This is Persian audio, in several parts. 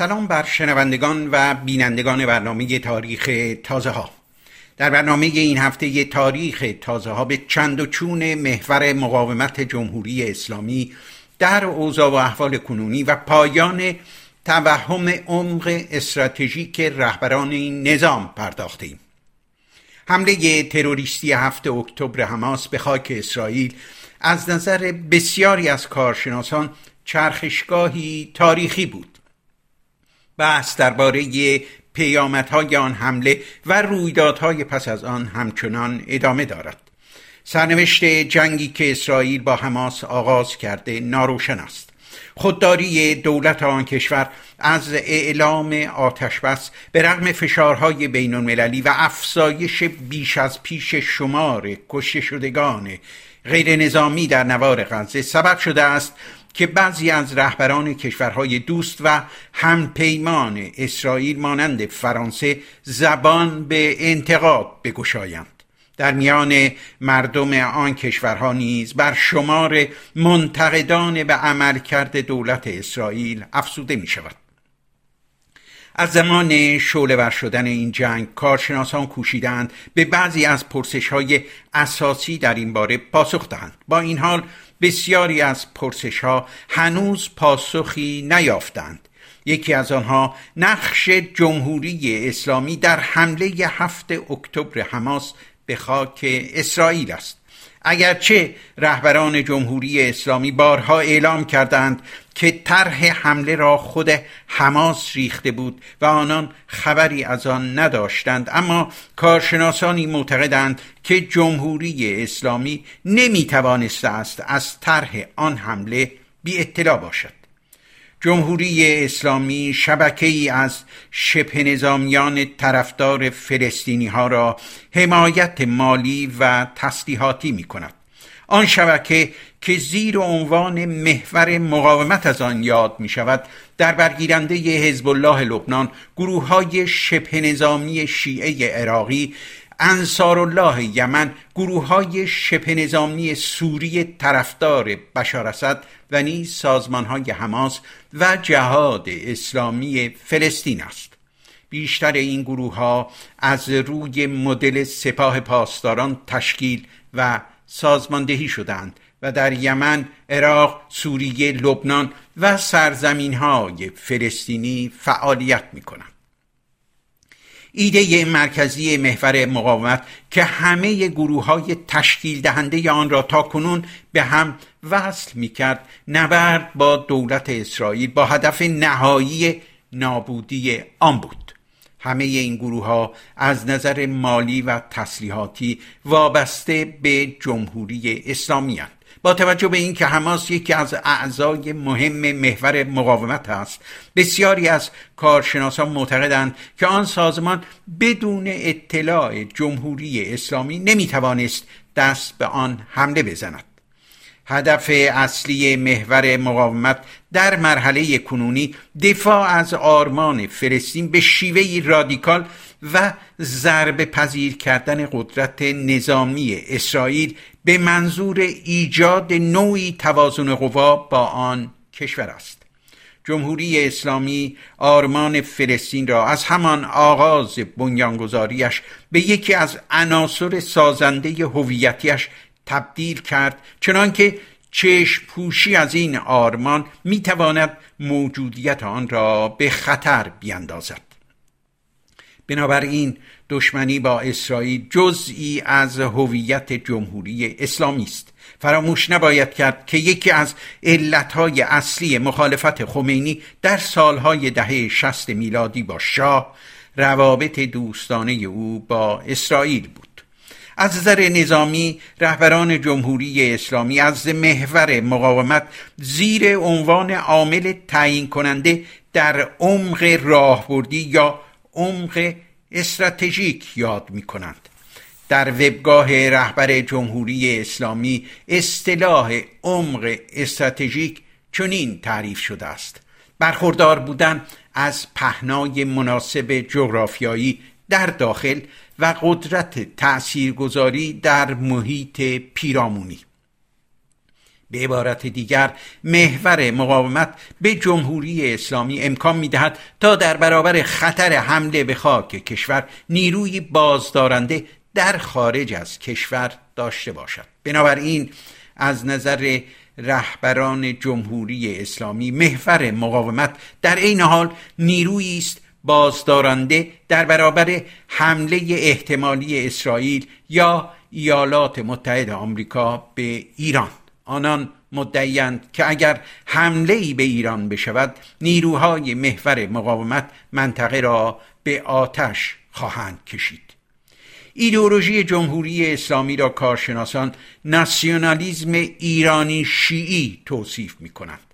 سلام بر شنوندگان و بینندگان برنامه تاریخ تازه ها در برنامه این هفته تاریخ تازه ها به چند و چون محور مقاومت جمهوری اسلامی در اوضاع و احوال کنونی و پایان توهم عمق استراتژیک رهبران این نظام پرداخته ایم حمله تروریستی هفته اکتبر حماس به خاک اسرائیل از نظر بسیاری از کارشناسان چرخشگاهی تاریخی بود. بحث درباره پیامدهای آن حمله و رویدادهای پس از آن همچنان ادامه دارد. سرنوشت جنگی که اسرائیل با حماس آغاز کرده ناروشن است. خودداری دولت آن کشور از اعلام آتش بس به رغم فشارهای بین المللی و افزایش بیش از پیش شمار کشته شدگان غیر نظامی در نوار غزه سبب شده است که بعضی از رهبران کشورهای دوست و همپیمان اسرائیل مانند فرانسه زبان به انتقاد بگشایند. در میان مردم آن کشورها نیز بر شمار منتقدان به عملکرد دولت اسرائیل افزوده می شود از زمان شعله ور شدن این جنگ کارشناسان کوشیدند به بعضی از پرسش های اساسی در این باره پاسخ دهند. با این حال بسیاری از پرسش ها هنوز پاسخی نیافتند. یکی از آنها نقش جمهوری اسلامی در حمله هفت اکتبر حماس به خاک اسرائیل است. اگرچه رهبران جمهوری اسلامی بارها اعلام کردند که طرح حمله را خود حماس ریخته بود و آنان خبری از آن نداشتند اما کارشناسانی معتقدند که جمهوری اسلامی نمی توانسته است از طرح آن حمله بی اطلاع باشد. جمهوری اسلامی شبکه ای از شبه نظامیان طرفدار فلسطینی ها را حمایت مالی و تسلیحاتی می کند آن شبکه که زیر عنوان محور مقاومت از آن یاد می شود در برگیرنده حزب الله لبنان گروه های شبه نظامی شیعه عراقی انصار الله یمن گروه های شبه نظامی سوری طرفدار بشار اسد و نیز سازمان های حماس و جهاد اسلامی فلسطین است بیشتر این گروه ها از روی مدل سپاه پاسداران تشکیل و سازماندهی شدند و در یمن، عراق، سوریه، لبنان و سرزمین های فلسطینی فعالیت می کنند. ایده مرکزی محور مقاومت که همه گروه های تشکیل دهنده آن را تا کنون به هم وصل می کرد نبرد با دولت اسرائیل با هدف نهایی نابودی آن بود. همه این گروه ها از نظر مالی و تسلیحاتی وابسته به جمهوری اسلامی با توجه به اینکه حماس یکی از اعضای مهم محور مقاومت است بسیاری از کارشناسان معتقدند که آن سازمان بدون اطلاع جمهوری اسلامی نمی‌توانست دست به آن حمله بزند. هدف اصلی محور مقاومت در مرحله کنونی دفاع از آرمان فلسطین به شیوه رادیکال و ضرب پذیر کردن قدرت نظامی اسرائیل به منظور ایجاد نوعی توازن قوا با آن کشور است. جمهوری اسلامی آرمان فلسطین را از همان آغاز بنیانگذاریش به یکی از عناصر سازنده هویتیش تبدیل کرد. چنانکه چشم پوشی از این آرمان می‌تواند موجودیت آن را به خطر بیندازد. بنابراین دشمنی با اسرائیل جزئی از هویت جمهوری اسلامی است. فراموش نباید کرد که یکی از علتهای اصلی مخالفت خمینی در سالهای دهه شست میلادی با شاه روابط دوستانه او با اسرائیل بود. از نظر نظامی رهبران جمهوری اسلامی از محور مقاومت زیر عنوان عامل تعیین کننده در عمق راهبردی یا عمق استراتژیک یاد می کنند در وبگاه رهبر جمهوری اسلامی اصطلاح عمق استراتژیک چنین تعریف شده است. برخوردار بودن از پهنای مناسب جغرافیایی در داخل و قدرت تاثیرگذاری در محیط پیرامونی. به عبارت دیگر محور مقاومت به جمهوری اسلامی امکان می‌دهد تا در برابر خطر حمله به خاک کشور نیروی بازدارنده در خارج از کشور داشته باشد. بنابراین از نظر رهبران جمهوری اسلامی محور مقاومت در این حال نیرویی است بازدارنده در برابر حمله احتمالی اسرائیل یا ایالات متحده آمریکا به ایران. آنان مدعیند که اگر حمله ای به ایران بشود نیروهای محور مقاومت منطقه را به آتش خواهند کشید. ایدئولوژی جمهوری اسلامی را کارشناسان ناسیونالیزم ایرانی شیعی توصیف می کنند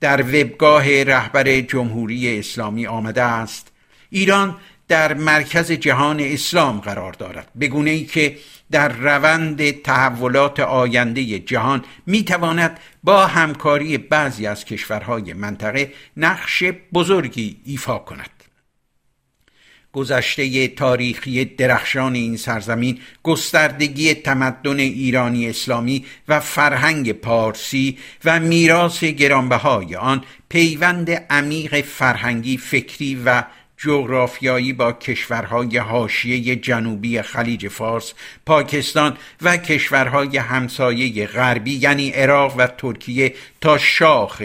در وبگاه رهبر جمهوری اسلامی آمده است. ایران در مرکز جهان اسلام قرار دارد. به گونه ای که در روند تحولات آینده جهان می تواند با همکاری بعضی از کشورهای منطقه نقش بزرگی ایفا کند. گذشته تاریخی درخشان این سرزمین گستردگی تمدن ایرانی اسلامی و فرهنگ پارسی و میراث گرانبهای آن پیوند عمیق فرهنگی فکری و جغرافیایی با کشورهای حاشیه جنوبی خلیج فارس، پاکستان و کشورهای همسایه غربی یعنی عراق و ترکیه تا شاخ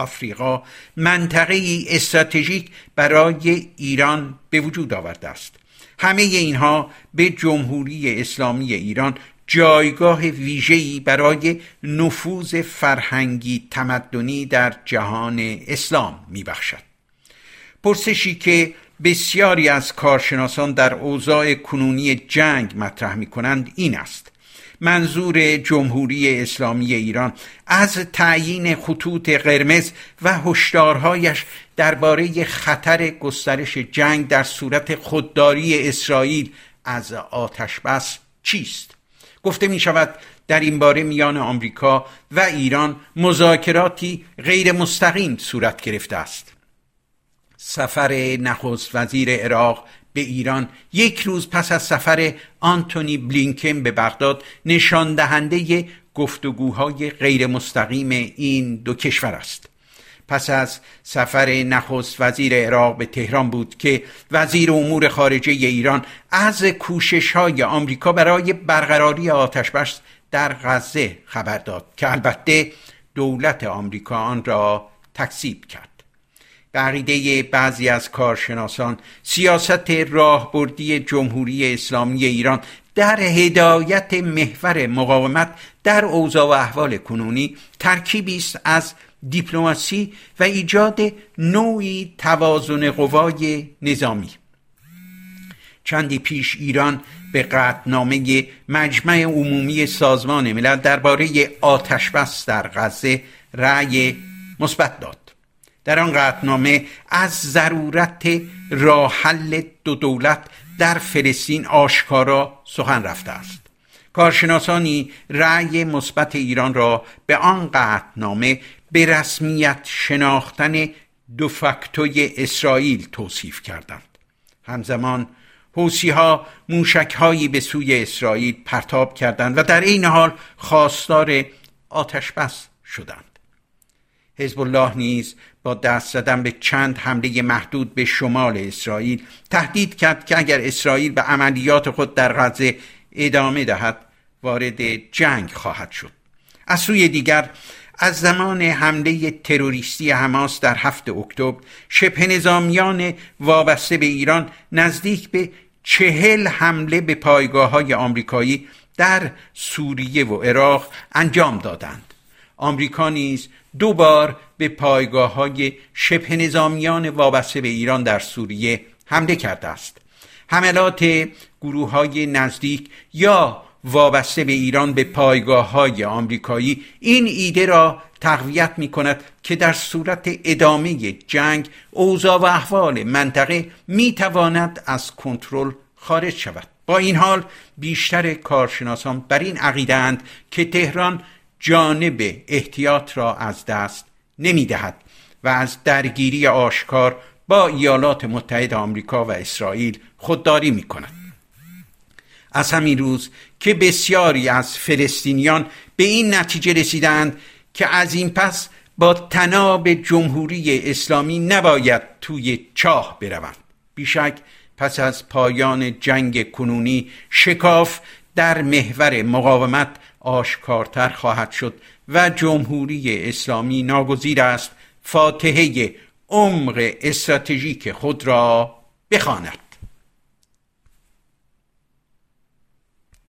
آفریقا منطقه استراتژیک برای ایران به وجود آورده است. همه اینها به جمهوری اسلامی ایران جایگاه ویژه‌ای برای نفوذ فرهنگی تمدنی در جهان اسلام میبخشد. پرسشی که بسیاری از کارشناسان در اوضاع کنونی جنگ مطرح می کنند این است. منظور جمهوری اسلامی ایران. از تعیین خطوط قرمز و هشدارهایش درباره خطر گسترش جنگ در صورت خودداری اسرائیل از آتش بس چیست؟ گفته می شود در این باره میان آمریکا و ایران مذاکراتی غیر مستقیم صورت گرفته است. سفر نخست وزیر عراق به ایران. یک روز پس از سفر آنتونی بلینکن به بغداد نشان دهنده گفتگوهای غیر مستقیم این دو کشور است. پس از سفر نخست وزیر عراق به تهران بود که وزیر امور خارجه ایران از کوشش های آمریکا برای برقراری آتش بس در غزه خبر داد که البته دولت آمریکا آن را تکذیب کرد. به بعضی از کارشناسان سیاست راهبردی جمهوری اسلامی ایران در هدایت محور مقاومت در اوضاع و احوال کنونی ترکیبی است از دیپلماسی و ایجاد نوعی توازن قوای نظامی. چندی پیش ایران به قطنامه مجمع عمومی سازمان ملل درباره آتش بس در غزه رأی مثبت داد. در آن قطنامه از ضرورت راه حل دو دولت در فلسطین آشکارا سخن رفته است. کارشناسانی رأی مثبت ایران را به آن قطنامه به رسمیت شناختن دو فکتوی اسرائیل توصیف کردند. همزمان حوسی ها موشک هایی به سوی اسرائیل پرتاب کردند و در این حال خواستار آتش بس شدند. حزب الله نیز با دست زدن به چند حمله محدود به شمال اسرائیل تهدید کرد که اگر اسرائیل به عملیات خود در غزه ادامه دهد وارد جنگ خواهد شد. از سوی دیگر از زمان حمله تروریستی حماس در هفت اکتبر شبه نظامیان وابسته به ایران نزدیک به چهل حمله به پایگاه های آمریکایی در سوریه و عراق انجام دادند. آمریکا نیز دو بار به پایگاه های شبه نظامیان وابسته به ایران در سوریه حمله کرده است. حملات گروه های نزدیک یا وابسته به ایران به پایگاه های آمریکایی این ایده را تقویت می کند که در صورت ادامه جنگ اوضاع و احوال منطقه می تواند از کنترل خارج شود. با این حال بیشتر کارشناسان بر این عقیده که تهران جانب احتیاط را از دست نمی دهد و از درگیری آشکار با ایالات متحده آمریکا و اسرائیل خودداری می کند از همین روز که بسیاری از فلسطینیان به این نتیجه رسیدند که از این پس با تناب جمهوری اسلامی نباید توی چاه بروند. بیشک پس از پایان جنگ کنونی شکاف در محور مقاومت آشکارتر خواهد شد و جمهوری اسلامی ناگزیر است فاتحه عمق استراتژیک خود را بخواند.